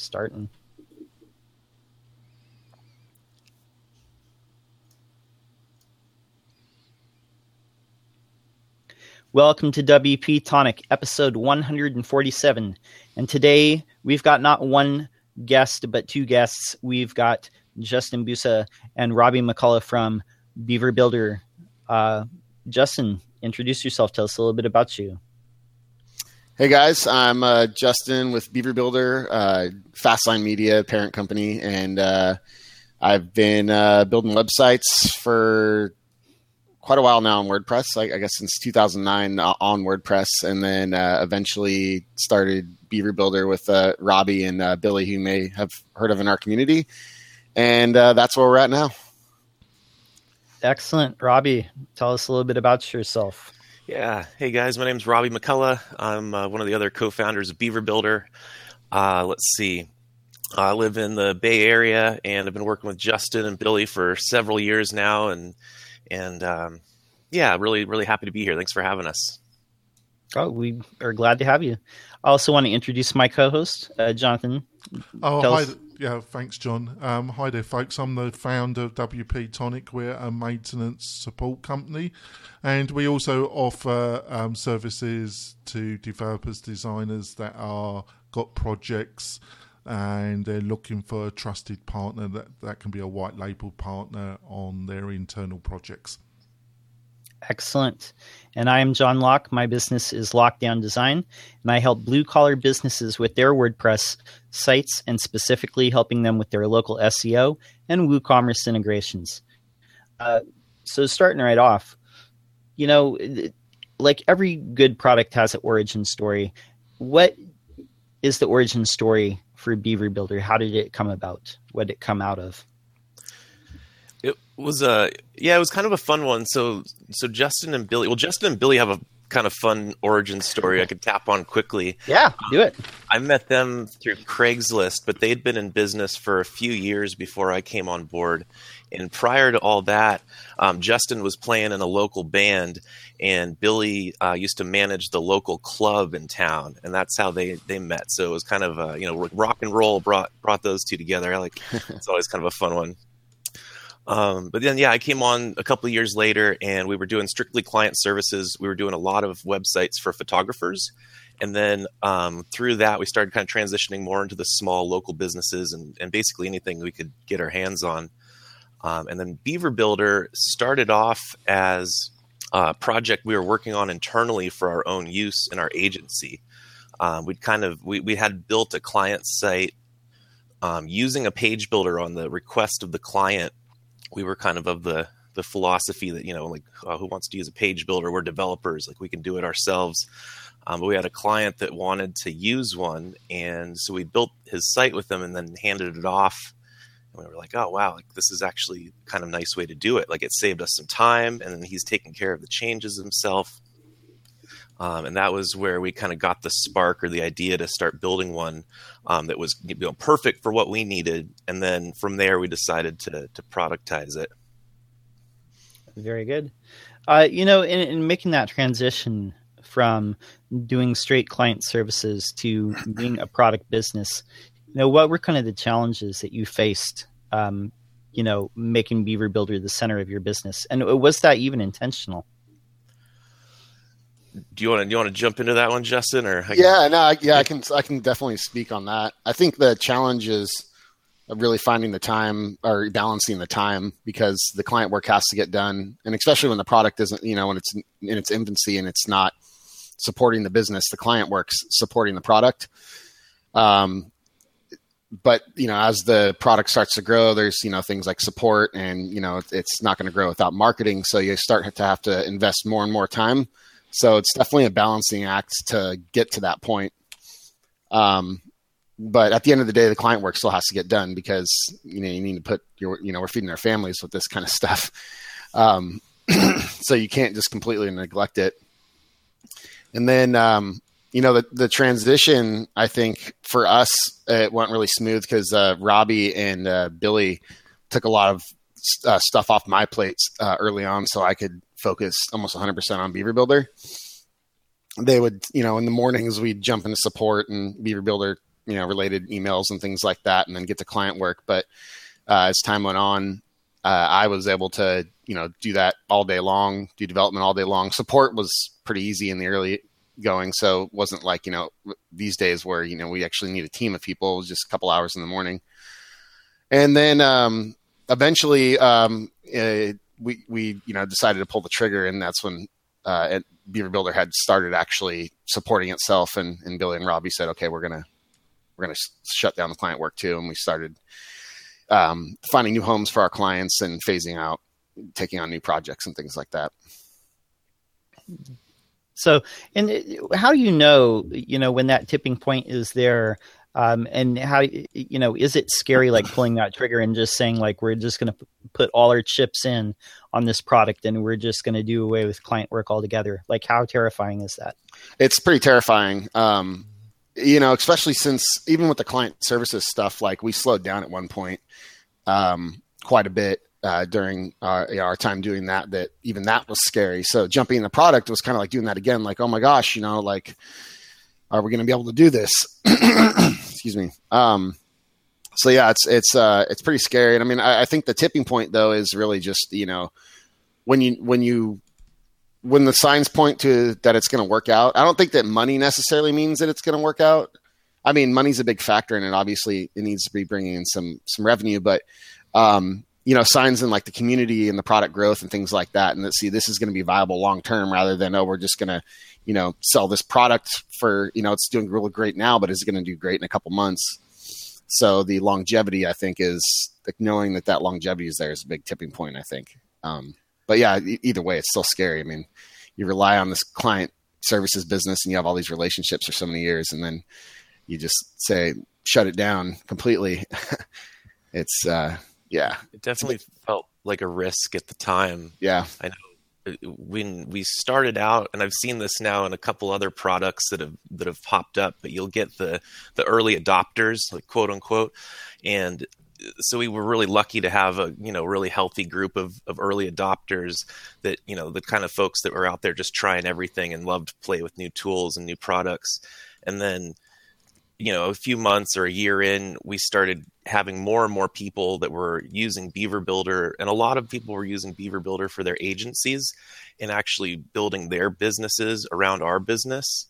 starting. Welcome to WP Tonic, episode 147. And today we've got not one guest, but two guests. We've got Justin Busa and Robbie McCullough from Beaver Builder. Uh, Justin, introduce yourself. Tell us a little bit about you. Hey guys, I'm uh, Justin with Beaver Builder, uh, Fastline Media parent company, and uh, I've been uh, building websites for quite a while now on WordPress. I, I guess since 2009 uh, on WordPress, and then uh, eventually started Beaver Builder with Robbie and Billy, who may have heard of in our community, and that's where we're at now. Excellent, Robbie. Tell us a little bit about yourself. Yeah. Hey guys, my name is Robbie McCullough. I'm uh, one of the other co-founders of Beaver Builder. let's see. I live in the Bay Area, and I've been working with Justin and Billy for several years now, and and um, yeah, really, really happy to be here. Thanks for having us. Oh, we are glad to have you. I also want to introduce my co-host, uh, Jonathan. Oh, hi. Us- yeah, thanks, John. Um, hi there, folks. I'm the founder of WP Tonic. We're a maintenance support company, and we also offer um, services to developers, designers that are got projects and they're looking for a trusted partner that, that can be a white label partner on their internal projects. Excellent. And I am John Locke. My business is Lockdown Design, and I help blue collar businesses with their WordPress sites and specifically helping them with their local SEO and WooCommerce integrations. Uh, so, starting right off, you know, like every good product has an origin story. What is the origin story for Beaver Builder? How did it come about? What did it come out of? It was a yeah, it was kind of a fun one. So so Justin and Billy, well, Justin and Billy have a kind of fun origin story I could tap on quickly. Yeah, do it. I met them through Craigslist, but they'd been in business for a few years before I came on board. And prior to all that, um, Justin was playing in a local band, and Billy uh, used to manage the local club in town, and that's how they they met. So it was kind of uh, you know rock and roll brought brought those two together. I like it's always kind of a fun one. Um, but then, yeah, I came on a couple of years later, and we were doing strictly client services. We were doing a lot of websites for photographers, and then um, through that, we started kind of transitioning more into the small local businesses and, and basically anything we could get our hands on. Um, and then Beaver Builder started off as a project we were working on internally for our own use in our agency. Um, we'd kind of we, we had built a client site um, using a page builder on the request of the client. We were kind of of the the philosophy that you know like uh, who wants to use a page builder? We're developers, like we can do it ourselves. Um, but we had a client that wanted to use one, and so we built his site with them, and then handed it off and we were like, oh wow, like this is actually kind of nice way to do it. Like it saved us some time, and then he's taking care of the changes himself. Um, and that was where we kind of got the spark or the idea to start building one um, that was you know, perfect for what we needed. And then from there, we decided to to productize it. Very good. Uh, you know, in, in making that transition from doing straight client services to being a product business, you know, what were kind of the challenges that you faced, um, you know, making Beaver Builder the center of your business, and was that even intentional? Do you want to do you want to jump into that one, Justin? Or yeah, no, yeah, I can I can definitely speak on that. I think the challenge is really finding the time or balancing the time because the client work has to get done, and especially when the product isn't, you know, when it's in its infancy and it's not supporting the business, the client works supporting the product. Um, but you know as the product starts to grow there's you know things like support and you know it's not going to grow without marketing so you start to have to invest more and more time so it's definitely a balancing act to get to that point. Um, but at the end of the day the client work still has to get done because you know you need to put your you know we're feeding our families with this kind of stuff. Um, so you can't just completely neglect it. And then um, you know the the transition i think for us it went really smooth because uh, robbie and uh, billy took a lot of uh, stuff off my plates uh, early on so i could focus almost 100% on beaver builder they would you know in the mornings we'd jump into support and beaver builder you know related emails and things like that, and then get to client work. But uh, as time went on, uh, I was able to you know do that all day long, do development all day long. Support was pretty easy in the early going, so it wasn't like you know these days where you know we actually need a team of people. It was just a couple hours in the morning, and then um, eventually um, it, we we you know decided to pull the trigger, and that's when uh, Beaver Builder had started actually supporting itself, and, and Billy and Robbie said, okay, we're gonna we're gonna shut down the client work too, and we started um, finding new homes for our clients and phasing out, taking on new projects and things like that. So, and how do you know, you know, when that tipping point is there? Um, and how you know is it scary like pulling that trigger and just saying like we're just going to put all our chips in on this product and we're just going to do away with client work altogether? Like how terrifying is that? It's pretty terrifying. Um, you know especially since even with the client services stuff like we slowed down at one point um, quite a bit uh, during our, you know, our, time doing that that even that was scary. So jumping in the product was kind of like doing that again like oh my gosh you know like are we going to be able to do this? Excuse me. Um, so yeah, it's it's uh, it's pretty scary. And I mean, I, I, think the tipping point though is really just you know when you when you when the signs point to that it's going to work out. I don't think that money necessarily means that it's going to work out. I mean, money's a big factor in it. Obviously, it needs to be bringing in some some revenue, but um, you know, signs in like the community and the product growth and things like that, and that see this is going to be viable long term rather than oh we're just going to you know sell this product for you know it's doing really great now, but is it going to do great in a couple months? So the longevity, I think, is like knowing that that longevity is there is a big tipping point. I think. Um, but yeah, either way, it's still scary. I mean, you rely on this client services business and you have all these relationships for so many years, and then you just say shut it down completely. it's uh, yeah, it definitely felt like a risk at the time. Yeah, I know uh, when we started out and i've seen this now in a couple other products that have that have popped up but you'll get the the early adopters like quote unquote. And uh, so we were really lucky to have a you know really healthy group of, of early adopters that you know the kind of folks that were out there just trying everything and loved to play with new tools and new products. And then you know a few months or a year in we started having more and more people that were using beaver builder and a lot of people were using beaver builder for their agencies and actually building their businesses around our business.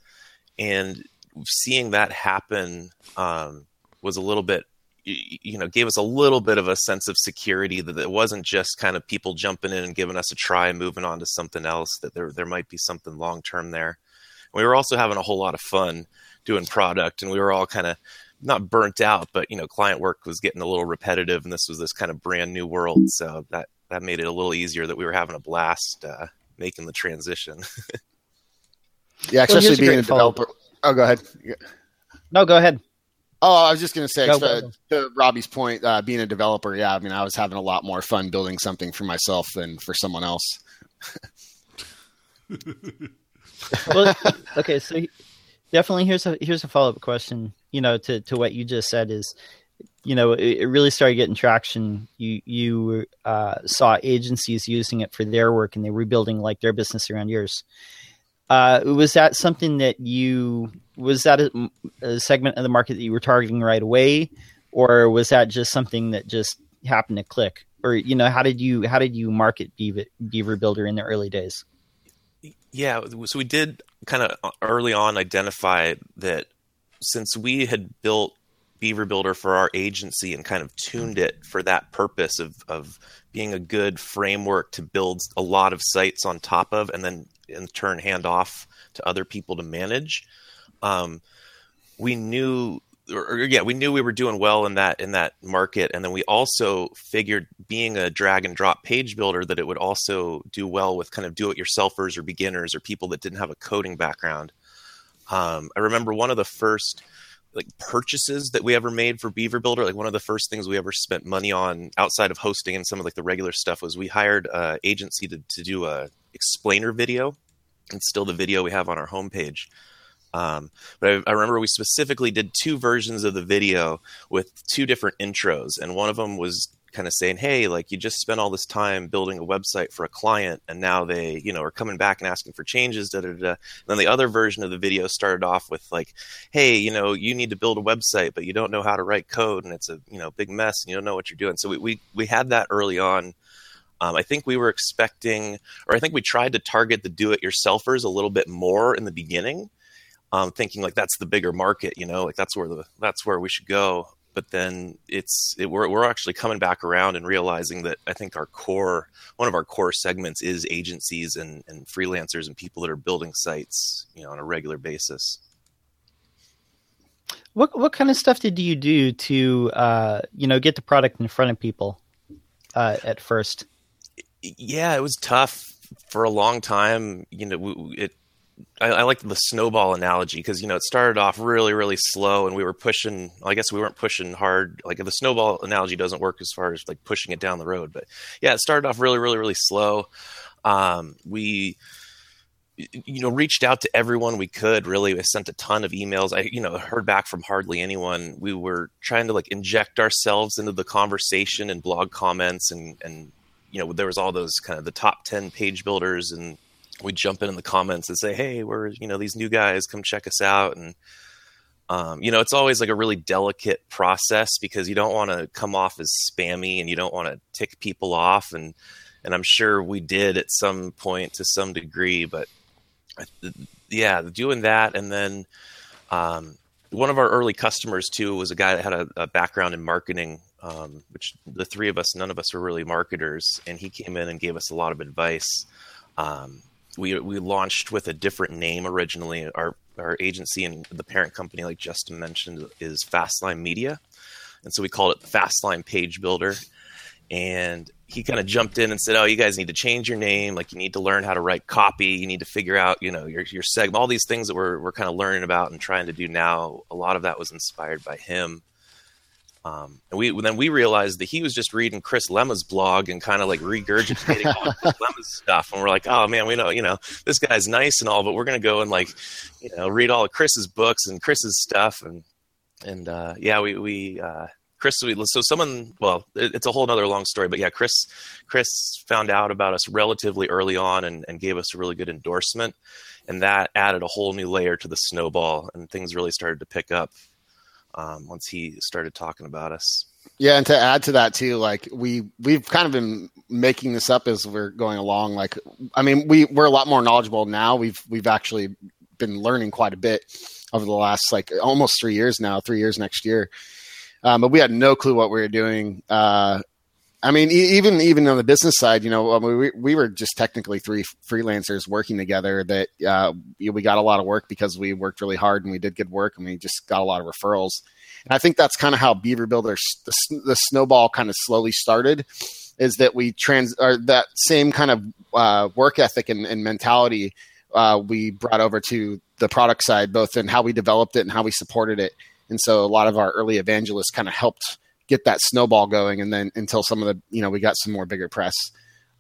And seeing that happen um, was a little bit you know gave us a little bit of a sense of security that it wasn't just kind of people jumping in and giving us a try and moving on to something else that there there might be something long term there. We were also having a whole lot of fun doing product and we were all kind of not burnt out but you know client work was getting a little repetitive and this was this kind of brand new world so that that made it a little easier that we were having a blast uh, making the transition. Yeah especially well, being a developer. oh go ahead. No go ahead. Oh, I was just going to say, go, to, go. to, Robbie's point, uh, being a developer, yeah, I mean, I was having a lot more fun building something for myself than for someone else. well, okay, so definitely here's a here's a follow up question. You know, to to what you just said is, you know, it, it really started getting traction. You you uh, saw agencies using it for their work, and they were building like their business around yours. Uh, was that something that you was that a, a, segment of the market that you were targeting right away, or was that just something that just happened to click? Or you know, how did you how did you market Beaver, Beaver Builder in the early days? Yeah, so we did kind of uh, early on identify that since we had built Beaver Builder for our agency and kind of tuned it for that purpose of, of being a good framework to build a lot of sites on top of and then in turn hand off to other people to manage. Um, we knew or, or, yeah, we knew we were doing well in that in that market, and then we also figured, being a drag and drop page builder, that it would also do well with kind of do-it-yourselfers or beginners or people that didn't have a coding background. Um, I remember one of the first like purchases that we ever made for Beaver Builder. Like one of the first things we ever spent money on outside of hosting and some of like the regular stuff was we hired an agency to, to do a explainer video, It's still the video we have on our homepage. Um, but I, I, remember we specifically did two versions of the video with two different intros, and one of them was kind of saying, "Hey, like you just spent all this time building a website for a client, and now they, you know, are coming back and asking for changes." Da da da. Then the other version of the video started off with like, "Hey, you know, you need to build a website, but you don't know how to write code, and it's a you know big mess, and you don't know what you're doing." So we we, we had that early on. Um, I think we were expecting, or I think we tried to target the do-it-yourselfers a little bit more in the beginning, um, thinking like that's the bigger market, you know, like that's where the that's where we should go but then it's it, we're we're actually coming back around and realizing that I think our core one of our core segments is agencies and, and freelancers and people that are building sites you know on a regular basis. What what kind of stuff did you do to uh, you know get the product in front of people uh, at first? Yeah, it was tough for a long time. You know, it I, I like the snowball analogy because you know it started off really really slow and we were pushing i guess we weren't pushing hard. Like the snowball analogy doesn't work as far as like pushing it down the road but yeah it started off really really really slow. Um, we you know reached out to everyone we could really. I sent a ton of emails. I you know heard back from hardly anyone. We were trying to like inject ourselves into the conversation and blog comments and and you know there was all those kind of the top 10 page builders and we jump in in the comments and say, "Hey, we're you know these new guys, come check us out." And um, you know, it's always like a really delicate process because you don't want to come off as spammy and you don't want to tick people off. And and I'm sure we did at some point to some degree, but yeah, doing that and then um, one of our early customers too was a guy that had a, a background in marketing. Um, which the three of us, none of us were really marketers, and he came in and gave us a lot of advice. Um, we we launched with a different name originally. Our our agency and the parent company, like Justin mentioned, is Fastline Media, and so we called it Fastline Page Builder. And he kind of jumped in and said, "Oh, you guys need to change your name. Like you need to learn how to write copy. You need to figure out, you know, your your segment. All these things that we're we're kind of learning about and trying to do now. A lot of that was inspired by him." Um, and we then we realized that he was just reading Chris Lema's blog and kind of like regurgitating all Chris Lema's stuff. And we're like, oh man, we know, you know, this guy's nice and all, but we're gonna go and like, you know, read all of Chris's books and Chris's stuff. And and uh, yeah, we we uh, Chris, we, so someone, well, it, it's a whole other long story, but yeah, Chris Chris found out about us relatively early on and, and gave us a really good endorsement, and that added a whole new layer to the snowball, and things really started to pick up um, once he started talking about us. Yeah, and to add to that too, like we we've kind of been making this up as we're going along. Like, I mean, we we're a lot more knowledgeable now. We've we've actually been learning quite a bit over the last like almost three years now, three years next year. Um, but we had no clue what we were doing. Uh, I mean, even even on the business side, you know, I mean, we we were just technically three freelancers working together. That uh, we got a lot of work because we worked really hard and we did good work and we just got a lot of referrals. And I think that's kind of how Beaver Builder the, the snowball kind of slowly started. Is that we trans or that same kind of uh, work ethic and, and mentality uh, we brought over to the product side, both in how we developed it and how we supported it. And so a lot of our early evangelists kind of helped get that snowball going. And then until some of the, you know, we got some more bigger press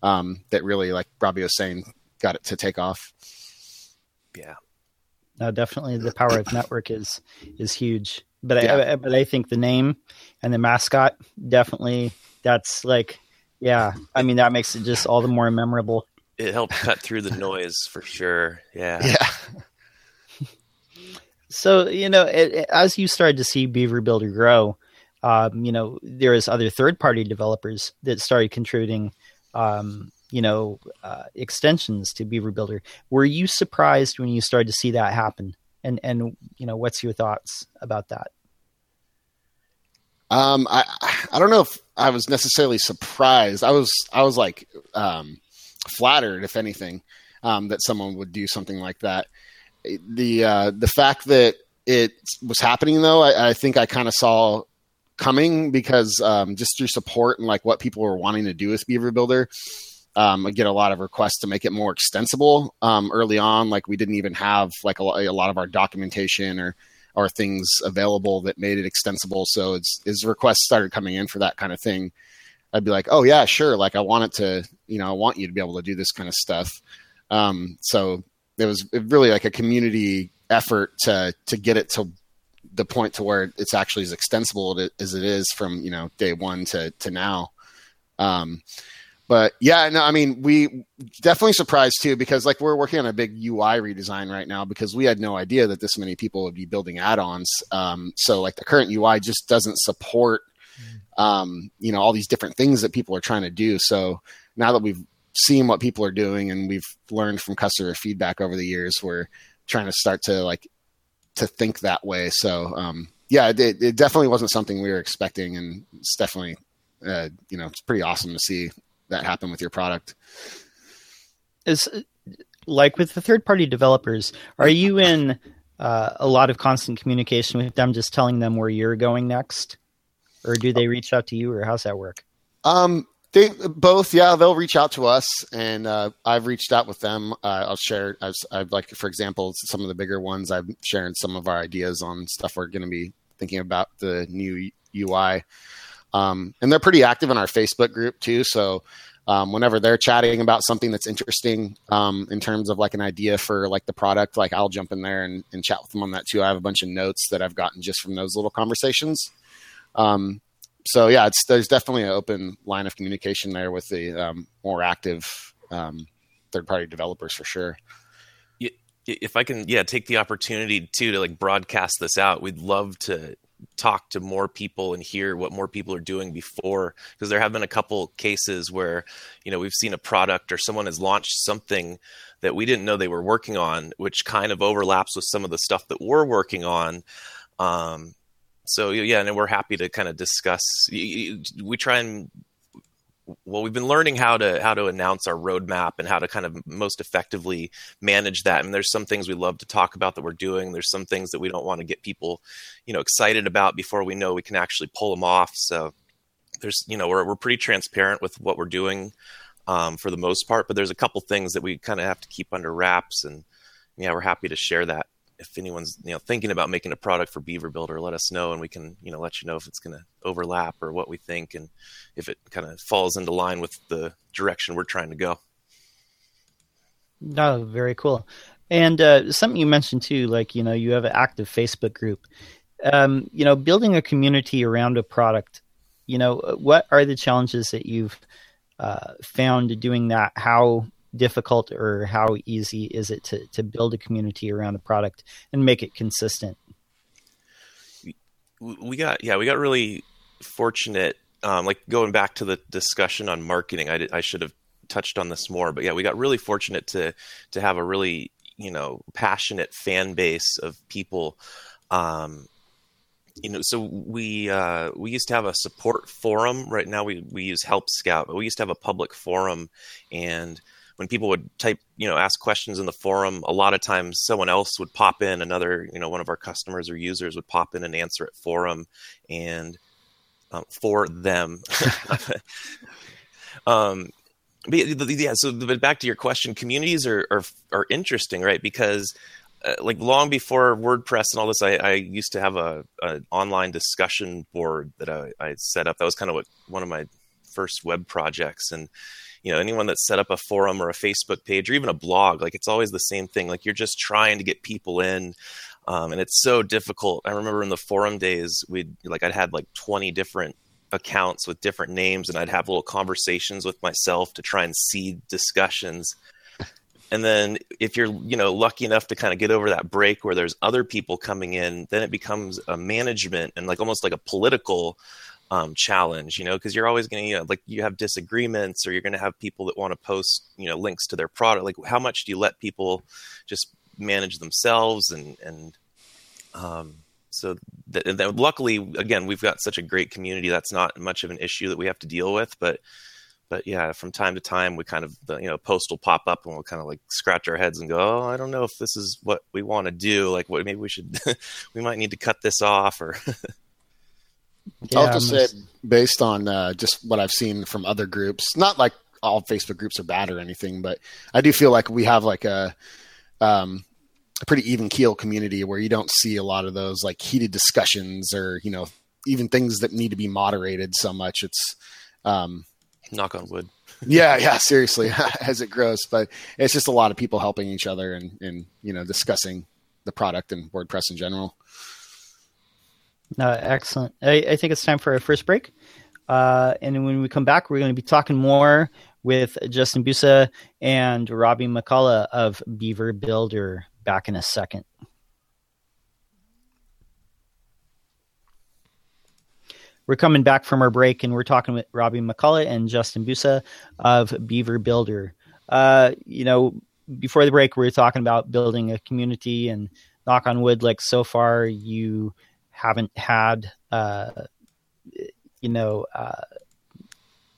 um, that really, like Robbie was saying, got it to take off. Yeah. No, definitely the power of network is is huge. But yeah. I, but I think the name and the mascot definitely that's like yeah. I mean that makes it just all the more memorable. It helped cut through the noise for sure. Yeah. Yeah. so you know, it, it, as you started to see Beaver Builder grow, um, you know, there is other third party developers that started contributing, um, you know, uh, extensions to Beaver Builder. Were you surprised when you started to see that happen? And and you know, what's your thoughts about that? Um, I I don't know if I was necessarily surprised. I was I was like um, flattered, if anything, um, that someone would do something like that. The uh, the fact that it was happening though, I, I think I kind of saw coming because um, just through support and like what people were wanting to do with Beaver Builder, um, I get a lot of requests to make it more extensible. Um, early on, like we didn't even have like a, a, lot of our documentation or or things available that made it extensible. So it's as requests started coming in for that kind of thing, I'd be like, oh yeah, sure. Like I want it to, you know, I want you to be able to do this kind of stuff. Um, so it was really like a community effort to to get it to the point to where it's actually as extensible as it is from you know day one to to now. Um, but yeah, no, I mean, we definitely surprised too because like we're working on a big UI redesign right now because we had no idea that this many people would be building add-ons. Um, so like the current UI just doesn't support, um, you know, all these different things that people are trying to do. So now that we've seen what people are doing and we've learned from customer feedback over the years, we're trying to start to like to think that way. So um, yeah, it, it definitely wasn't something we were expecting, and it's definitely uh, you know it's pretty awesome to see that happen with your product. Is like with the third party developers, are you in uh, a lot of constant communication with them, just telling them where you're going next, or do they reach out to you, or how's that work? Um, they both, yeah, they'll reach out to us, and uh, I've reached out with them. Uh, I'll share, as I've like, for example, some of the bigger ones. I'm sharing some of our ideas on stuff we're going to be thinking about the new UI. Um, and they're pretty active in our Facebook group too. So um, whenever they're chatting about something that's interesting um, in terms of like an idea for like the product, like I'll jump in there and, and, chat with them on that too. I have a bunch of notes that I've gotten just from those little conversations. Um, so yeah, it's there's definitely an open line of communication there with the um, more active um, third party developers for sure. If I can, yeah, take the opportunity too to like broadcast this out, we'd love to talk to more people and hear what more people are doing before because there have been a couple cases where you know we've seen a product or someone has launched something that we didn't know they were working on which kind of overlaps with some of the stuff that we're working on um, so yeah and we're happy to kind of discuss we try and well we've been learning how to how to announce our roadmap and how to kind of most effectively manage that. And there's some things we love to talk about that we're doing. There's some things that we don't want to get people you know excited about before we know we can actually pull them off. So there's you know we're, we're pretty transparent with what we're doing um, for the most part but there's a couple things that we kind of have to keep under wraps. And yeah we're happy to share that if anyone's you know thinking about making a product for Beaver Builder, let us know and we can you know let you know if it's going to overlap or what we think and if it kind of falls into line with the direction we're trying to go. No, very cool. And uh, something you mentioned too, like you know, you have an active Facebook group. Um, you know, building a community around a product. You know, what are the challenges that you've uh, found doing that? How difficult or how easy is it to, to build a community around a product and make it consistent? We got, yeah, we got really fortunate. Um, like going back to the discussion on marketing, I, I should have touched on this more, but yeah, we got really fortunate to, to have a really, you know, passionate fan base of people, um, you know, so we uh, we used to have a support forum. Right now, we we use Help Scout, but we used to have a public forum, and when people would type, you know, ask questions in the forum, a lot of times someone else would pop in, another, you know, one of our customers or users would pop in and answer it for them and um, for them. um, but yeah, so but back to your question, communities are are, are interesting, right? Because uh, like long before WordPress and all this, I, I used to have a, a, online discussion board that I, I set up. That was kind of what one of my first web projects, and you know anyone that set up a forum or a facebook page or even a blog like it's always the same thing like you're just trying to get people in um, and it's so difficult. I remember in the forum days we'd like i'd had like 20 different accounts with different names and i'd have little conversations with myself to try and seed discussions. And then if you're you know lucky enough to kind of get over that break where there's other people coming in then it becomes a management and like almost like a political um, challenge, you know, because you're always going to, you know, like you have disagreements or you're going to have people that want to post, you know, links to their product. Like, how much do you let people just manage themselves? And, and, um, so th- th- luckily, again, we've got such a great community. That's not much of an issue that we have to deal with, but, but yeah, from time to time, we kind of, the, you know, post will pop up and we'll kind of like scratch our heads and go, oh, I don't know if this is what we want to do. Like, what maybe we should, we might need to cut this off or. Yeah, I'll just say, based on uh, just what I've seen from other groups, not like all Facebook groups are bad or anything, but I do feel like we have like a, um, a pretty even keel community where you don't see a lot of those like heated discussions or you know even things that need to be moderated so much. It's um, knock on wood. yeah, yeah, seriously, as it grows, but it's just a lot of people helping each other and and you know discussing the product and WordPress in general. Uh, excellent. I, I, think it's time for our first break. Uh, and when we come back, we're going to be talking more with Justin Busa and Robbie McCullough of Beaver Builder back in a second. We're coming back from our break and we're talking with Robbie McCullough and Justin Busa of Beaver Builder. Uh, you know, before the break, we were talking about building a community and knock on wood, like so far you haven't had, uh, you know, uh,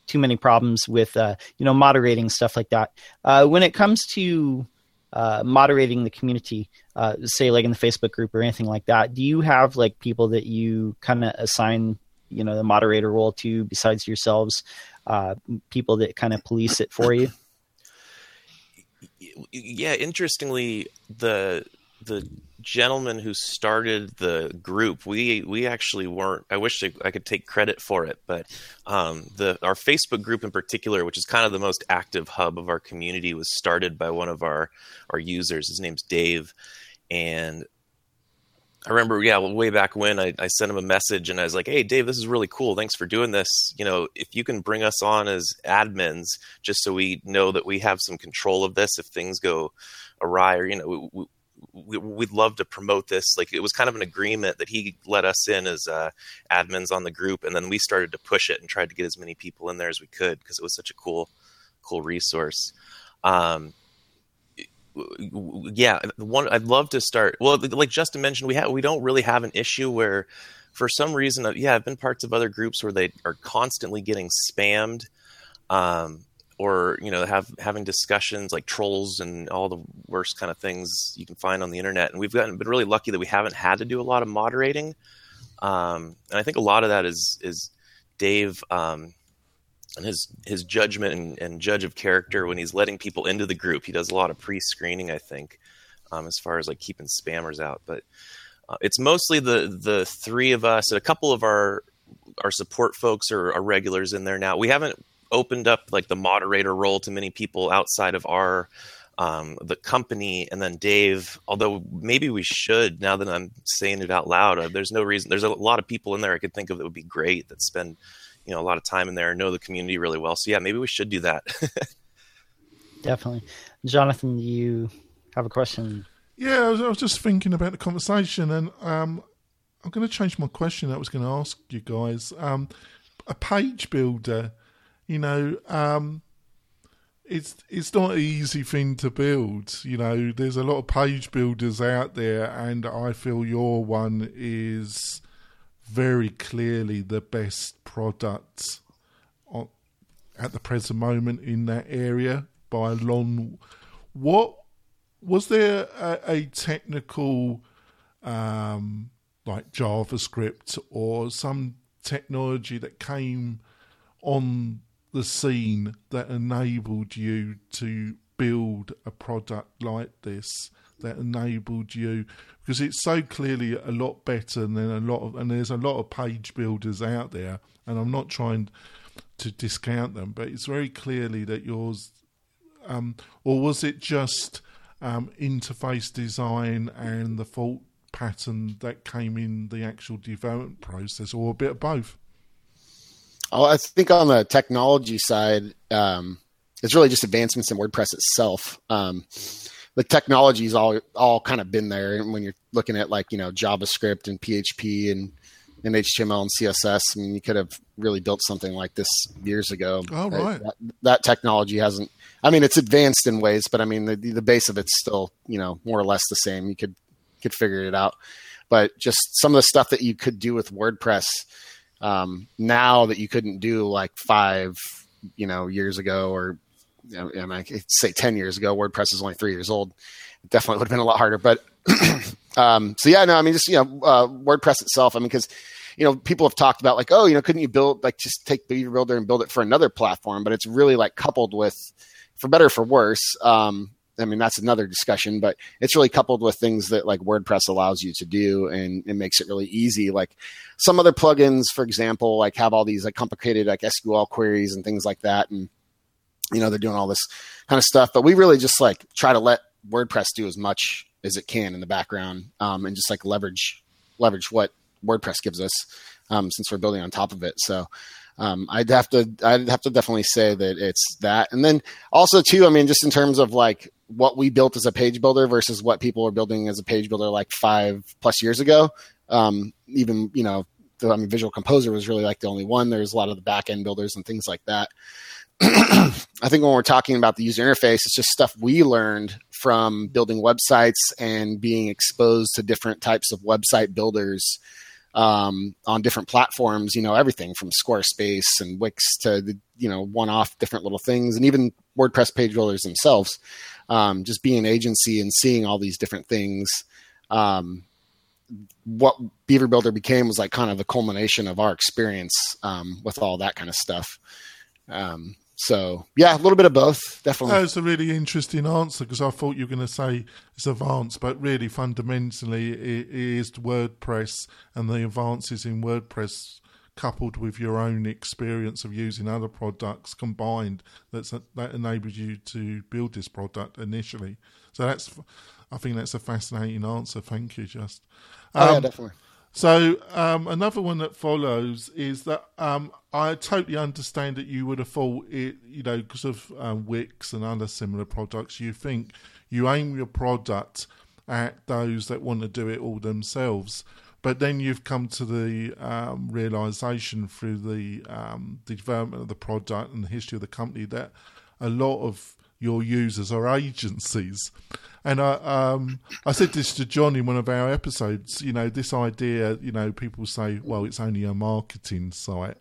too many problems with, uh, you know, moderating stuff like that. Uh, when it comes to uh, moderating the community, uh, say like in the Facebook group or anything like that, do you have like people that you kind of assign, you know, the moderator role to besides yourselves, people that kind of police it for you? yeah, interestingly, the the gentleman who started the group, we we actually weren't. I wish I, could take credit for it, but um, the our Facebook group in particular, which is kind of the most active hub of our community, was started by one of our our users. His name's Dave, and I remember, yeah, way back when I, I, sent him a message and I was like, "Hey, Dave, this is really cool. Thanks for doing this. You know, if you can bring us on as admins, just so we know that we have some control of this, if things go awry, or you know, we, we, would love to promote this. Like, it was kind of an agreement that he let us in as uh, admins on the group, and then we started to push it and tried to get as many people in there as we could because it was such a cool, cool resource. Um, yeah, one I'd love to start. Well, like Justin mentioned, we have we don't really have an issue where, for some reason, uh, yeah, I've been parts of other groups where they are constantly getting spammed, um, or you know, have having discussions like trolls and all the worst kind of things you can find on the internet. And we've gotten been really lucky that we haven't had to do a lot of moderating, um, and I think a lot of that is is Dave. Um, and his his judgment and, and, judge of character when he's letting people into the group. He does a lot of pre-screening, I think, um, as far as like keeping spammers out. But uh, it's mostly the the three of us and a couple of our our support folks are, are, regulars in there now. We haven't opened up like the moderator role to many people outside of our um, the company and then Dave. Although maybe we should now that I'm saying it out loud. Uh, there's no reason. There's a lot of people in there I could think of that would be great that spend you know a lot of time in there, and know the community really well. So yeah, maybe we should do that. Definitely, Jonathan. You have a question? Yeah, I was, I was just thinking about the conversation, and um, I'm going to change my question. I was going to ask you guys um, a page builder. You know, um, it's it's not an easy thing to build. You know, there's a lot of page builders out there, and I feel your one is very clearly the best product on, at the present moment in that area by a long. What was there a, a technical um, like JavaScript or some technology that came on the scene that enabled you to build a product like this that enabled you because it's so clearly a lot better than a lot of and there's a lot of page builders out there and I'm not trying to discount them but it's very clearly that yours um, or was it just um, interface design and the fault pattern that came in the actual development process or a bit of both I think on the technology side um, it's really just advancements in WordPress itself um, the technology's all all kind of been there. And when you're looking at like you know JavaScript and PHP and and HTML and CSS, I mean, you could have really built something like this years ago. Oh, right. That, that, technology hasn't. I mean, it's advanced in ways, but I mean, the the base of it's still you know more or less the same. You could could figure it out, but just some of the stuff that you could do with WordPress um, now that you couldn't do like five you know years ago or I could say 10 years ago, WordPress is only three years old. It definitely would have been a lot harder. But um, so, yeah, no, I mean, just, you know, uh, WordPress itself, I mean, because, you know, people have talked about like, oh, you know, couldn't you build, like, just take Beaver Builder and build it for another platform? But it's really like coupled with, for better for worse, um, I mean, that's another discussion, but it's really coupled with things that like WordPress allows you to do and it makes it really easy. Like some other plugins, for example, like have all these like complicated like SQL queries and things like that. And you know, they're doing all this kind of stuff, but we really just like try to let WordPress do as much as it can in the background, um, and just like leverage leverage what WordPress gives us. um, since we're building on top of it. So um, I'd have to I'd have to definitely say that it's that, and then also too, I mean, just in terms of like what we built as a page builder versus what people are building as a page builder like five plus years ago. Um, even you know, the, I mean, Visual Composer was really like the only one. There's a lot of the back end builders and things like that. I think when we're talking about the user interface, it's just stuff we learned from building websites and being exposed to different types of website builders um, on different platforms. You know, everything from Squarespace and Wix to the you know one-off different little things, and even WordPress page builders themselves. Um, just being an agency and seeing all these different things. Um, what Beaver Builder became was like kind of the culmination of our experience um, with all that kind of stuff. Um, so yeah, a little bit of both, definitely. That's a really interesting answer because I thought you were going to say it's advanced, but really fundamentally it is WordPress and the advances in WordPress coupled with your own experience of using other products combined that's that enables you to build this product initially. So that's I think that's a fascinating answer. Thank you, just. Um, oh yeah, um, definitely. So um, another one that follows is that um, I totally understand that you would have thought it, you know, because of um, Wix and other similar products, you think you aim your product at those that want to do it all themselves. But then you've come to the um, realization through the, um, the development of the product and the history of the company that a lot of your users are agencies. And I, um, I said this to John in one of our episodes. You know, this idea. You know, people say, "Well, it's only a marketing site."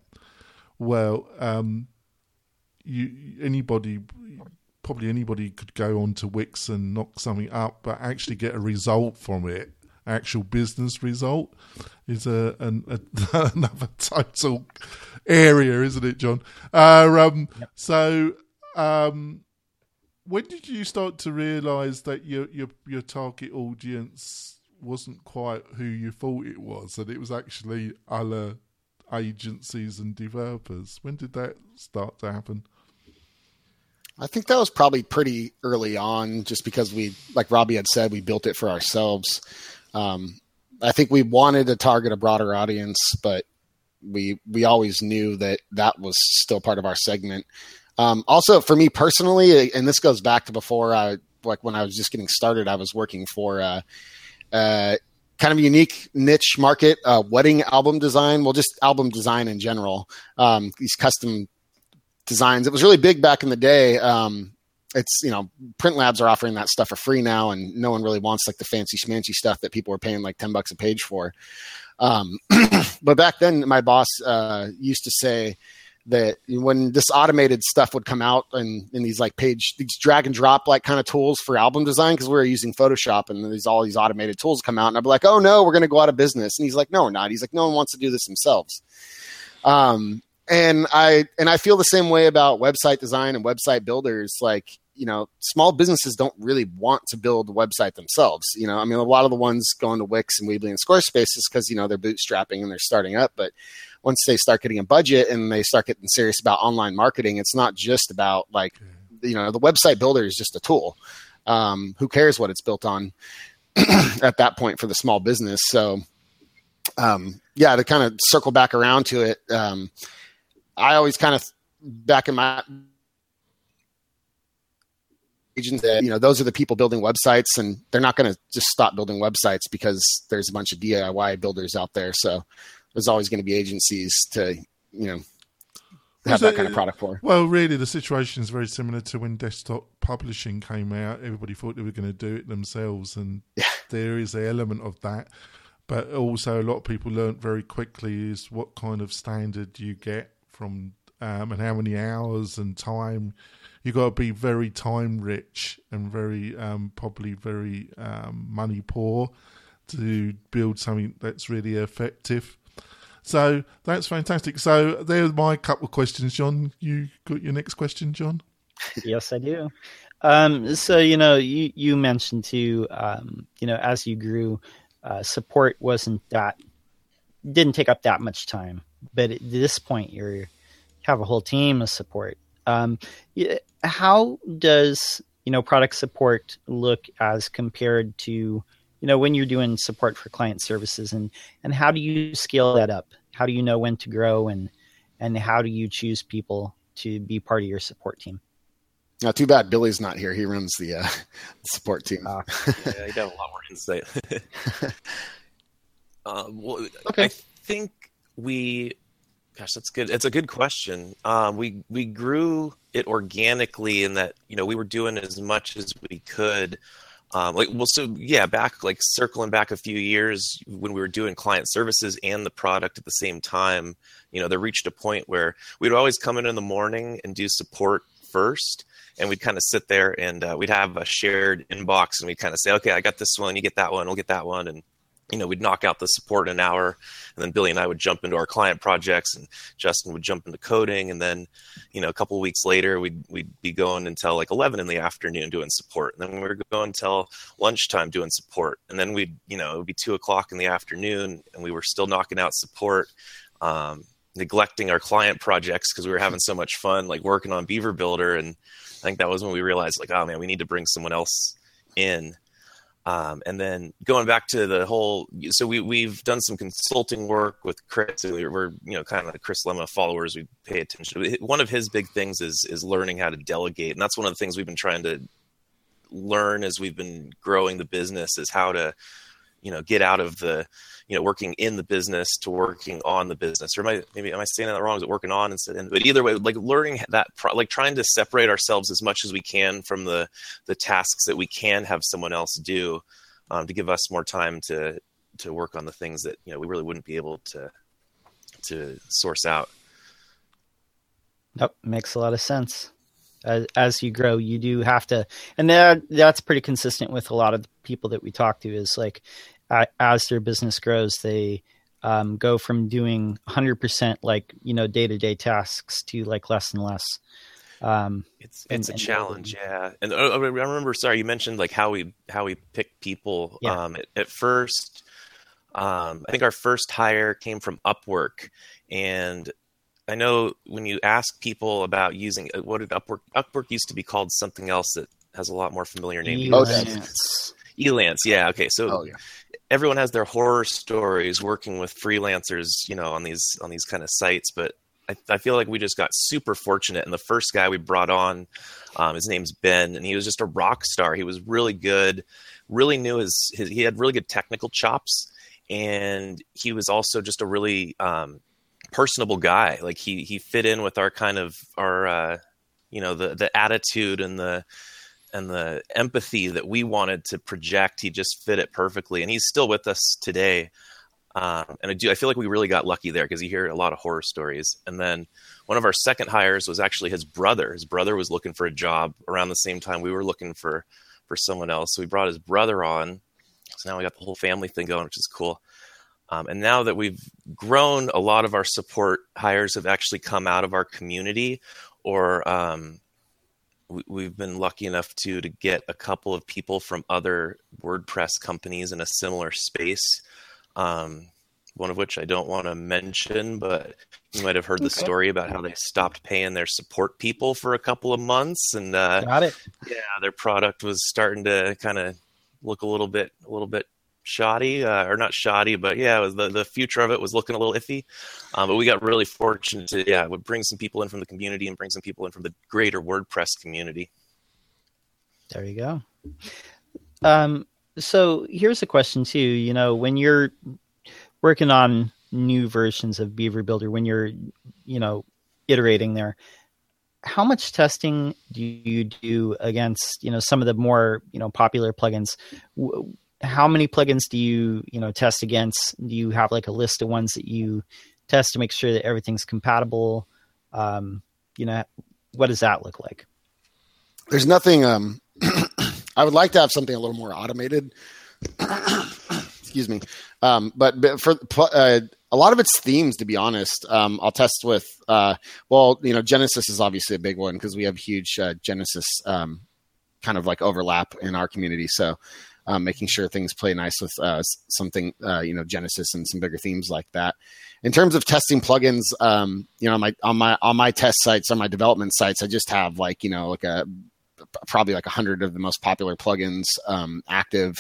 Well, um, you anybody, probably anybody could go onto Wix and knock something up, but actually get a result from it. Actual business result is a, an, a another total area, isn't it, John? Uh, um, yep. So, um, when did you start to realise that your your your target audience wasn't quite who you thought it was, and it was actually other agencies and developers? When did that start to happen? I think that was probably pretty early on, just because we, like Robbie had said, we built it for ourselves. Um, I think we wanted to target a broader audience, but we we always knew that that was still part of our segment. Um, also, for me personally, and this goes back to before I like when I was just getting started, I was working for uh, uh, kind of unique niche market, uh, wedding album design. Well, just album design in general. Um, these custom designs. It was really big back in the day. Um, it's you know, print labs are offering that stuff for free now, and no one really wants like the fancy schmancy stuff that people are paying like ten bucks a page for. Um, but back then, my boss uh, used to say that when this automated stuff would come out and in these like page these drag and drop like kind of tools for album design because we were using photoshop and these all these automated tools come out and i'd be like oh no we're going to go out of business. And he's like no we're not. He's like no one wants to do this themselves. Um and i and i feel the same way about website design and website builders like you know small businesses don't really want to build a website themselves you know? I mean a lot of the ones going to wix and weebly and squarespace is because you know they're bootstrapping and they're starting up but once they start getting a budget and they start getting serious about online marketing, it's not just about like, you know, the website builder is just a tool. Um, who cares what it's built on at that point for the small business? So, um, yeah, to kind of circle back around to it, um, I always kind of back in my agents that you know those are the people building websites and they're not going to just stop building websites because there's a bunch of DIY builders out there so there's always going to be agencies to you know have that, kind of product for. Well, really, the situation is very similar to when desktop publishing came out. Everybody thought they were going to do it themselves, and yeah. there is an element of that. But also, a lot of people learned very quickly is what kind of standard you get from um, and how many hours and time. You got to be very time rich and very um, probably very um, money poor to build something that's really effective. So that's fantastic. So there are my couple of questions, John. You got your next question, John? yes, I do. Um, so you know, you you mentioned too, um, you know, as you grew, uh, support wasn't that didn't take up that much time, but at this point, you have a whole team of support. Um, how does you know product support look as compared to you know when you're doing support for client services and and how do you scale that up How do you know when to grow and and how do you choose people to be part of your support team? Now, too bad Billy's not here. He runs the uh, support team. Uh, yeah, he'd have a lot more insight. uh, well, okay. I think we, gosh, that's good. It's a good question. Um, we we grew it organically in that you know we were doing as much as we could. Um, like well, so yeah, back like circling back a few years when we were doing client services and the product at the same time, you know, they reached a point where we'd always come in in the morning and do support first and we'd kind of sit there and uh, we'd have a shared inbox and we'd kind of say okay i got this one you get that one we'll get that one and you know we'd knock out the support in an hour and then billy and i would jump into our client projects and justin would jump into coding and then you know a couple weeks later we'd we'd be going until like 11 in the afternoon doing support and then we were going until lunchtime doing support and then we'd you know it would be two o'clock in the afternoon and we were still knocking out support um, neglecting our client projects because we were having so much fun like working on beaver builder and I think that was when we realized, like, oh man, we need to bring someone else in. Um, and then going back to the whole, so we we've done some consulting work with Chris. We're you know kind of Chris Lema followers. We pay attention. One of his big things is is learning how to delegate, and that's one of the things we've been trying to learn as we've been growing the business is how to you know get out of the you know working in the business to working on the business or am i maybe am i saying that wrong is it working on instead of, but either way like learning that like trying to separate ourselves as much as we can from the the tasks that we can have someone else do um, to give us more time to to work on the things that you know we really wouldn't be able to to source out Nope, makes a lot of sense. As, as you grow, you do have to, and that that's pretty consistent with a lot of the people that we talk to. Is like as their business grows, they um, go from doing 100% like you know day to day tasks to like less and less. Um, it's it's and, a challenge, and, yeah. And uh, I remember, sorry, you mentioned like how we how we pick people. Yeah. Um, at, at, first, um, I think our first hire came from Upwork, and I know when you ask people about using uh, what did Upwork Upwork used to be called something else that has a lot more familiar name. Elance. Elance, yeah. Okay, so oh, yeah everyone has their horror stories working with freelancers, you know, on these on these kind of sites. But I, I feel like we just got super fortunate. And the first guy we brought on, um, his name's Ben, and he was just a rock star. He was really good, really knew his, his he had really good technical chops, and he was also just a really um, personable guy. Like he he fit in with our kind of our uh, you know the the attitude and the and the empathy that we wanted to project, he just fit it perfectly. And he's still with us today. Um, and I do, I feel like we really got lucky there because you hear a lot of horror stories. And then one of our second hires was actually his brother. His brother was looking for a job around the same time we were looking for for someone else. So we brought his brother on. So now we got the whole family thing going, which is cool. Um, and now that we've grown, a lot of our support hires have actually come out of our community or um, we've been lucky enough to to get a couple of people from other WordPress companies in a similar space. Um, one of which I don't want to mention, but you might have heard the story about how they stopped paying their support people for a couple of months, and uh, got it. Yeah, their product was starting to kind of look a little bit, a little bit shoddy, uh, or not shoddy, but yeah, was, the the future of it was looking a little iffy. Um, but we got really fortunate to yeah, would bring some people in from the community and bring some people in from the greater WordPress community. There you go. Um, so here's a question too. You know, when you're working on new versions of Beaver Builder, when you're you know iterating there, how much testing do you do against you know some of the more you know popular plugins how many plugins do you you know test against? Do you have like a list of ones that you test to make sure that everything's compatible? Um, you know, what does that look like? There's nothing. Um, I would like to have something a little more automated. Excuse me, um, but, but, for uh, a lot of its themes, to be honest, um, I'll test with. Uh, well, you know, Genesis is obviously a big one because we have huge uh, Genesis um, kind of like overlap in our community. So um, making sure things play nice with uh, something, uh, you know, Genesis and some bigger themes like that. In terms of testing plugins, um, you know, on my on my on my test sites, on my development sites, I just have like you know like a probably like a hundred of the most popular plugins um, active.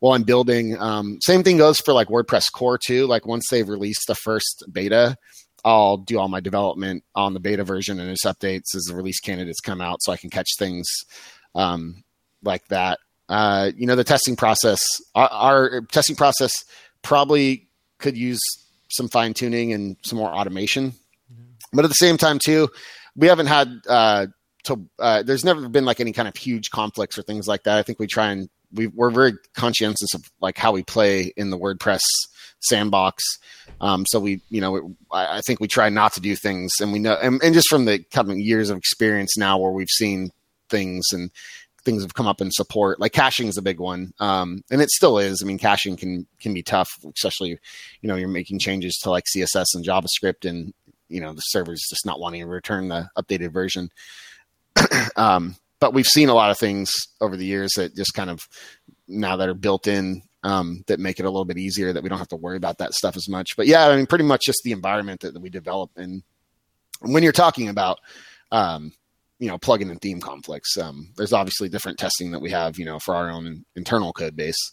while I'm building. Um, same thing goes for like WordPress core too. Like once they've released the first beta, I'll do all my development on the beta version and its updates as the release candidates come out, so I can catch things um, like that. Uh, you know, the testing process, our, our, testing process probably could use some fine tuning and some more automation, mm-hmm. but at the same time too, we haven't had uh, to. Uh, there's never been like any kind of huge conflicts or things like that. I think we try and we, we're very conscientious of like how we play in the WordPress sandbox. Um, so we, you know, I, I, think we try not to do things, and we know, and, and just from the coming years of experience now, where we've seen things and things have come up in support. Like caching is a big one, um, and it still is. I mean, caching can can be tough, especially you know you're making changes to like CSS and JavaScript, and you know the server's just not wanting to return the updated version. um, but we've seen a lot of things over the years that just kind of now that are built in um, that make it a little bit easier that we don't have to worry about that stuff as much. But yeah, I mean, pretty much just the environment that, that we develop. And when you're talking about, um, you know, plugin and theme conflicts, um, there's obviously different testing that we have, you know, for our own internal code base.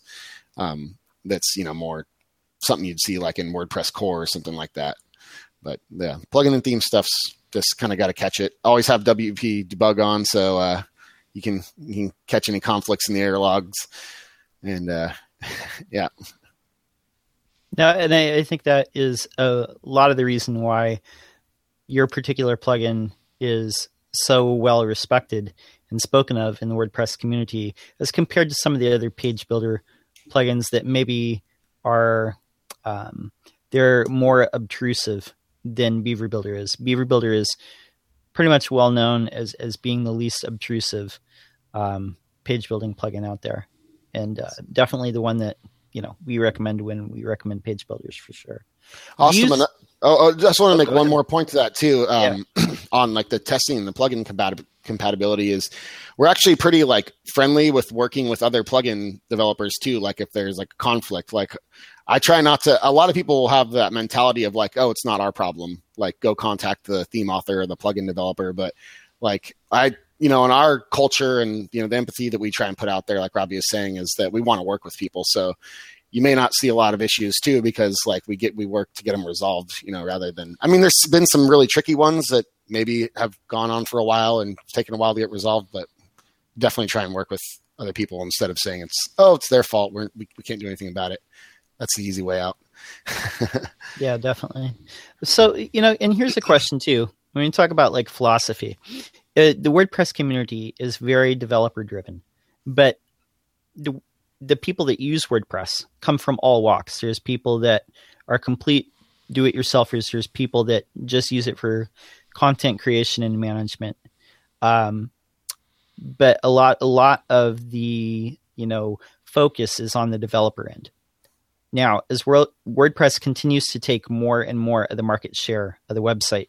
Um, that's, you know, more something you'd see like in WordPress core or something like that. But yeah, plugin and theme stuff's just kind of got to catch it. Always have WP debug on. So, uh, you can, you can catch any conflicts in the error logs and, uh, yeah. No, and I, I, think that is a lot of the reason why your particular plugin is so well respected and spoken of in the WordPress community as compared to some of the other page builder plugins that maybe are um, they're more obtrusive than Beaver Builder is. Beaver Builder is pretty much well known as as being the least obtrusive um, page building plugin out there and uh, definitely the one that you know we recommend when we recommend page builders for sure. Awesome. Use- oh, I just want to make one more point to that too. Um, yeah. On like the testing and the plugin compatib- compatibility is we're actually pretty like friendly with working with other plugin developers too. Like if there's like a conflict, like I try not to. A lot of people will have that mentality of like, oh, it's not our problem. Like go contact the theme author or the plugin developer. But like I you know, in our culture and you know the empathy that we try and put out there, like Robbie is saying, is that we want to work with people. So you may not see a lot of issues too because like we get we work to get them resolved. You know, rather than I mean, there's been some really tricky ones that maybe have gone on for a while and taken a while to get resolved, but definitely try and work with other people instead of saying it's oh it's their fault We're, we we can't do anything about it. That's the easy way out. yeah, definitely. So you know, and here's a question too. When you talk about like philosophy, uh, the WordPress community is very developer driven, but the the people that use WordPress come from all walks. There's people that are complete do it yourselfers. There's people that just use it for content creation and management. Um, but a lot a lot of the you know focus is on the developer end. Now, as WordPress continues to take more and more of the market share of the website,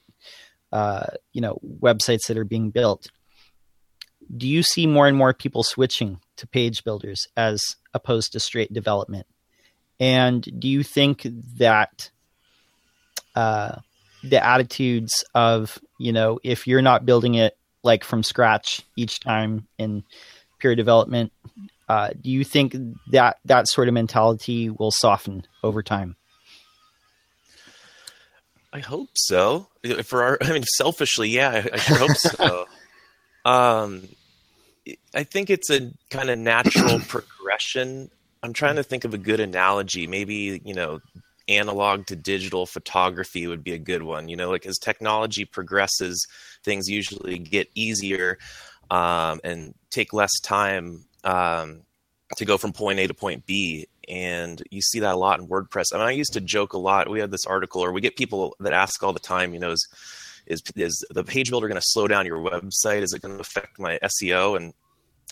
uh, you know websites that are being built do you see more and more people switching to page builders as opposed to straight development and do you think that uh, the attitudes of you know if you're not building it like from scratch each time in pure development uh, do you think that that sort of mentality will soften over time I hope so. For our, I mean, selfishly, yeah, I, I sure hope so. Um, I think it's a kind of natural progression. I'm trying to think of a good analogy. Maybe you know, analog to digital photography would be a good one. You know, like as technology progresses, things usually get easier um, and take less time um, to go from point A to point B and you see that a lot in WordPress. I mean, I used to joke a lot. We had this article, or we get people that ask all the time, you know, is is, is the page builder going to slow down your website? Is it going to affect my SEO? And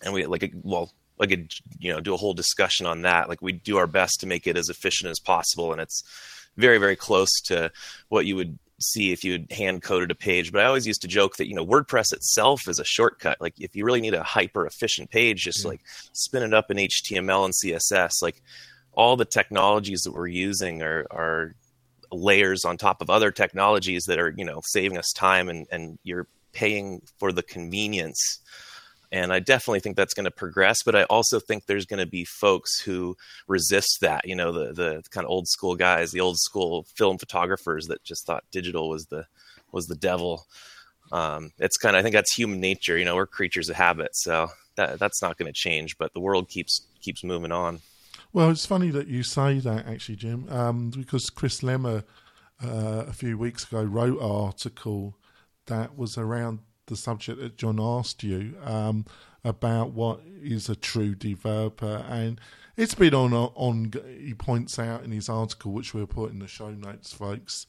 and we like well like a, you know do a whole discussion on that. Like we do our best to make it as efficient as possible, and it's very very close to what you would see if you hand coded a page. But I always used to joke that you know WordPress itself is a shortcut. Like if you really need a hyper efficient page, just yeah. like spin it up in HTML and CSS. Like all the technologies that we're using are are layers on top of other technologies that are you know saving us time and and you're paying for the convenience and I definitely think that's going to progress. But I also think there's going to be folks who resist that. You know, the the kind of old school guys, the old school film photographers that just thought digital was the was the devil. Um, it's kind of I think that's human nature. You know, we're creatures of habit, so that that's not going to change. But the world keeps keeps moving on. Well, it's funny that you say that, actually, Jim, um, because Chris Lema uh, a few weeks ago wrote an article that was around the subject that John asked you um, about what is a true developer, and it's been on on. He points out in his article, which we'll put in the show notes, folks.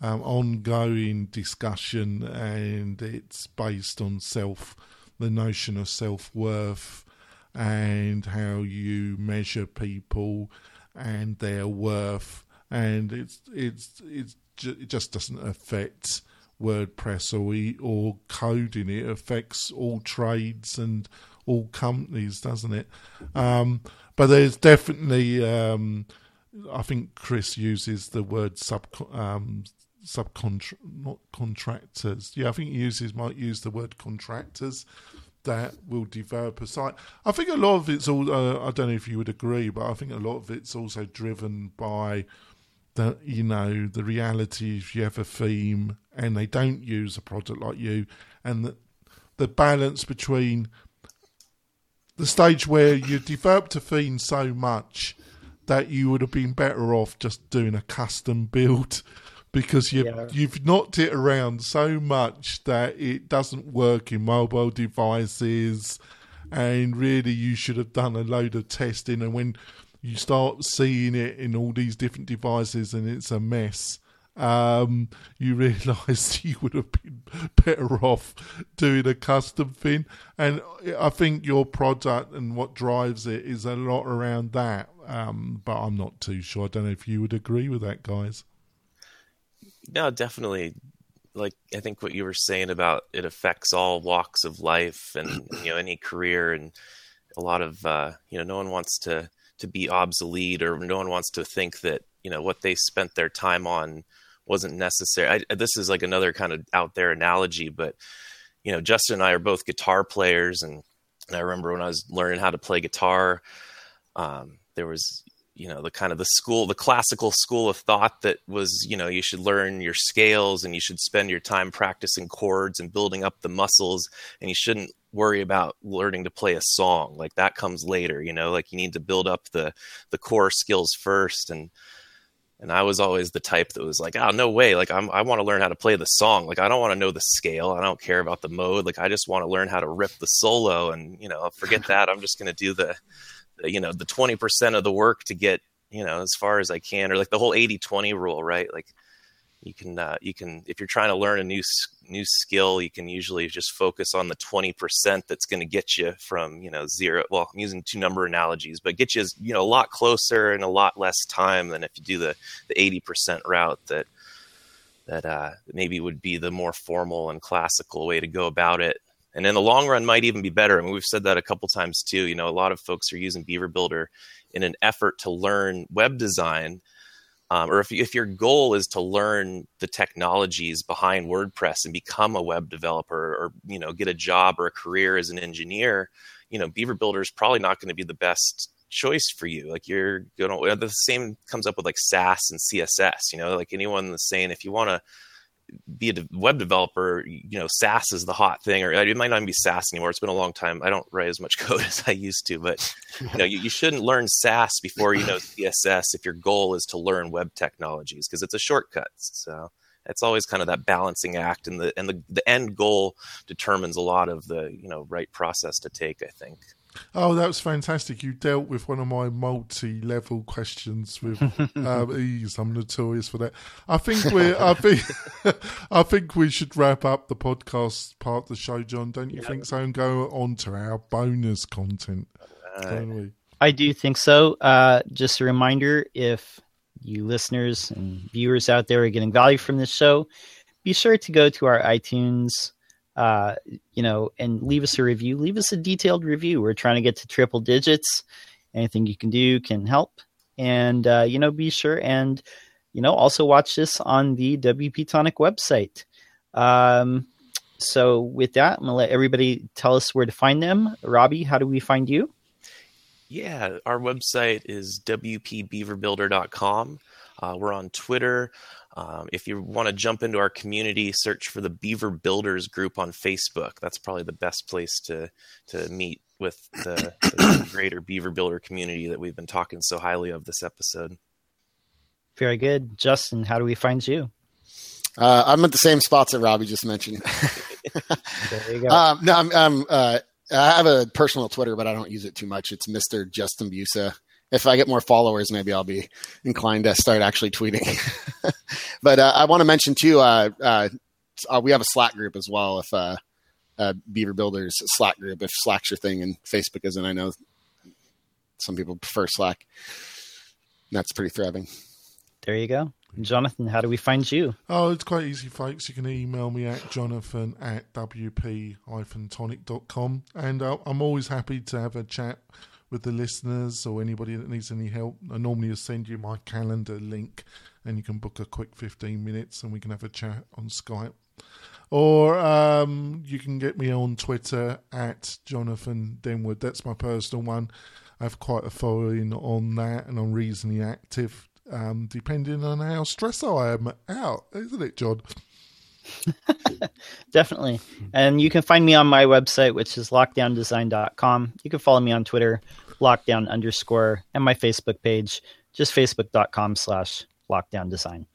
Um, ongoing discussion, and it's based on self, the notion of self worth, and how you measure people and their worth, and it's it's it's it just doesn't affect WordPress or or coding. It affects all trades and all companies, doesn't it? Um, but there's definitely, um, I think Chris uses the word sub um, subcontract, not contractors. Yeah, I think he uses might use the word contractors that will develop a site. I think a lot of it's all. Uh, I don't know if you would agree, but I think a lot of it's also driven by the you know the reality if you have a theme and they don't use a product like you. And the, the balance between the stage where you developed a theme so much that you would have been better off just doing a custom build because you yeah. you've knocked it around so much that it doesn't work in mobile devices. And really you should have done a load of testing. And when you start seeing it in all these different devices and it's a mess um, you realise you would have been better off doing a custom thing. And I think your product and what drives it is a lot around that. Um, but I'm not too sure. I don't know if you would agree with that, guys. No, definitely. Like I think what you were saying about it affects all walks of life and you know any career and a lot of uh, you know no one wants to to be obsolete or no one wants to think that you know what they spent their time on wasn't necessary. I, this is like another kind of out there analogy, but you know, Justin and I are both guitar players, and, and I remember when I was learning how to play guitar, um, there was you know the kind of the school the classical school of thought that was you know you should learn your scales and you should spend your time practicing chords and building up the muscles and you shouldn't worry about learning to play a song like that comes later you know like you need to build up the the core skills first and and I was always the type that was like, oh, no way. Like, I'm, I want to learn how to play the song. Like, I don't want to know the scale. I don't care about the mode. Like, I just want to learn how to rip the solo. And, you know, forget that. I'm just going to do the, the, you know, the 20% of the work to get, you know, as far as I can, or like the whole 80 20 rule, right? Like, you can uh, you can if you're trying to learn a new new skill you can usually just focus on the 20% that's going to get you from you know zero well i'm using two number analogies but get you you know a lot closer and a lot less time than if you do the the 80% route that that uh, maybe would be the more formal and classical way to go about it and in the long run might even be better I mean, we've said that a couple times too you know a lot of folks are using beaver builder in an effort to learn web design um, or if, if your goal is to learn the technologies behind WordPress and become a web developer or you know get a job or a career as an engineer, you know Beaver Builder is probably not going to be the best choice for you. Like you're gonna the same comes up with like Sass and CSS. You know, like anyone that's saying if you want to be a web developer, you know, Sass is the hot thing, or uh, it might not even be Sass anymore. It's been a long time. I don't write as much code as I used to, but you know, you, you shouldn't learn Sass before you know CSS if your goal is to learn web technologies because it's a shortcut. So it's always kind of that balancing act, and the and the the end goal determines a lot of the you know right process to take. I think. Oh, that was fantastic! You dealt with one of my multi-level questions with um, ease. I'm notorious for that. I think we I think. I think we should wrap up the podcast part of the show, John. Don't you yeah. think so? And go on to our bonus content, uh, don't we? I do think so. Uh, just a reminder: if you listeners and viewers out there are getting value from this show, be sure to go to our iTunes uh, you know, and leave us a review. Leave us a detailed review. We're trying to get to triple digits. Anything you can do can help. And, uh, you know, be sure and, you know, also watch this on the WP Tonic website. Um, So with that, I'm gonna let everybody tell us where to find them. Robbie, how do we find you? Yeah, our website is wpbeaverbuilder.com. Uh, we're on Twitter. Um, if you want to jump into our community, search for the Beaver Builders group on Facebook. That's probably the best place to to meet with the, the greater Beaver Builder community that we've been talking so highly of this episode. Very good, Justin. How do we find you? Uh, I'm at the same spots that Robbie just mentioned. there you go. Um, no, I'm, I'm uh, I have a personal Twitter, but I don't use it too much. It's Mr. Justin Busa. If I get more followers, maybe I'll be inclined to start actually tweeting. but uh, I want to mention too, uh, uh, uh, we have a Slack group as well. If uh, uh, Beaver Builders Slack group, if Slack's your thing and Facebook isn't, I know some people prefer Slack. That's pretty thriving. There you go. Jonathan, how do we find you? Oh, it's quite easy, folks. You can email me at jonathan at wp-tonic.com. And uh, I'm always happy to have a chat with the listeners or anybody that needs any help. I normally send you my calendar link and you can book a quick 15 minutes and we can have a chat on Skype. Or um, you can get me on Twitter at Jonathan Denwood. That's my personal one. I have quite a following on that and I'm reasonably active um, depending on how stressed I am out, isn't it, John? Definitely. And you can find me on my website, which is lockedowndesign.com. You can follow me on Twitter, lockdown underscore, and my Facebook page, just facebook.com slash lockedowndesign.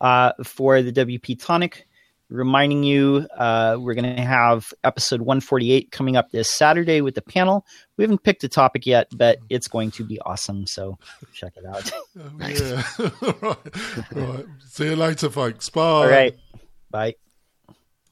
Uh, for the WP Tonic, reminding you uh, we're going to have episode 148 coming up this Saturday with the panel. We haven't picked a topic yet, but it's going to be awesome. So check it out. Oh, yeah. right. right. See you later, folks. Bye. All right. Bye.